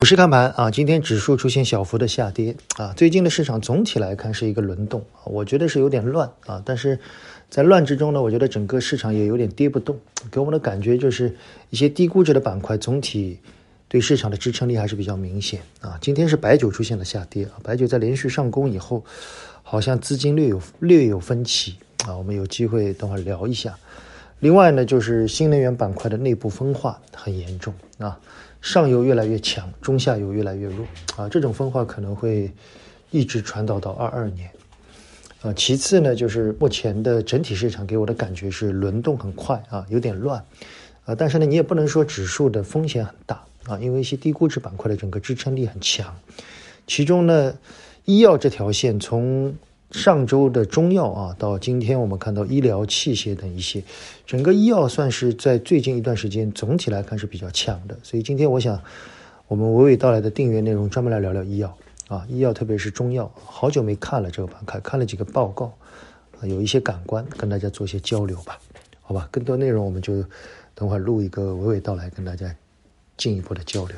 股市看盘啊，今天指数出现小幅的下跌啊。最近的市场总体来看是一个轮动啊，我觉得是有点乱啊。但是在乱之中呢，我觉得整个市场也有点跌不动，给我们的感觉就是一些低估值的板块总体对市场的支撑力还是比较明显啊。今天是白酒出现了下跌啊，白酒在连续上攻以后，好像资金略有略有分歧啊。我们有机会等会儿聊一下。另外呢，就是新能源板块的内部分化很严重啊。上游越来越强，中下游越来越弱啊，这种分化可能会一直传导到二二年。啊，其次呢，就是目前的整体市场给我的感觉是轮动很快啊，有点乱啊，但是呢，你也不能说指数的风险很大啊，因为一些低估值板块的整个支撑力很强，其中呢，医药这条线从。上周的中药啊，到今天我们看到医疗器械等一些，整个医药算是在最近一段时间总体来看是比较强的。所以今天我想，我们娓娓道来的订阅内容专门来聊聊医药啊，医药特别是中药，好久没看了这个板块，看了几个报告，有一些感官，跟大家做一些交流吧，好吧？更多内容我们就等会儿录一个娓娓道来，跟大家进一步的交流。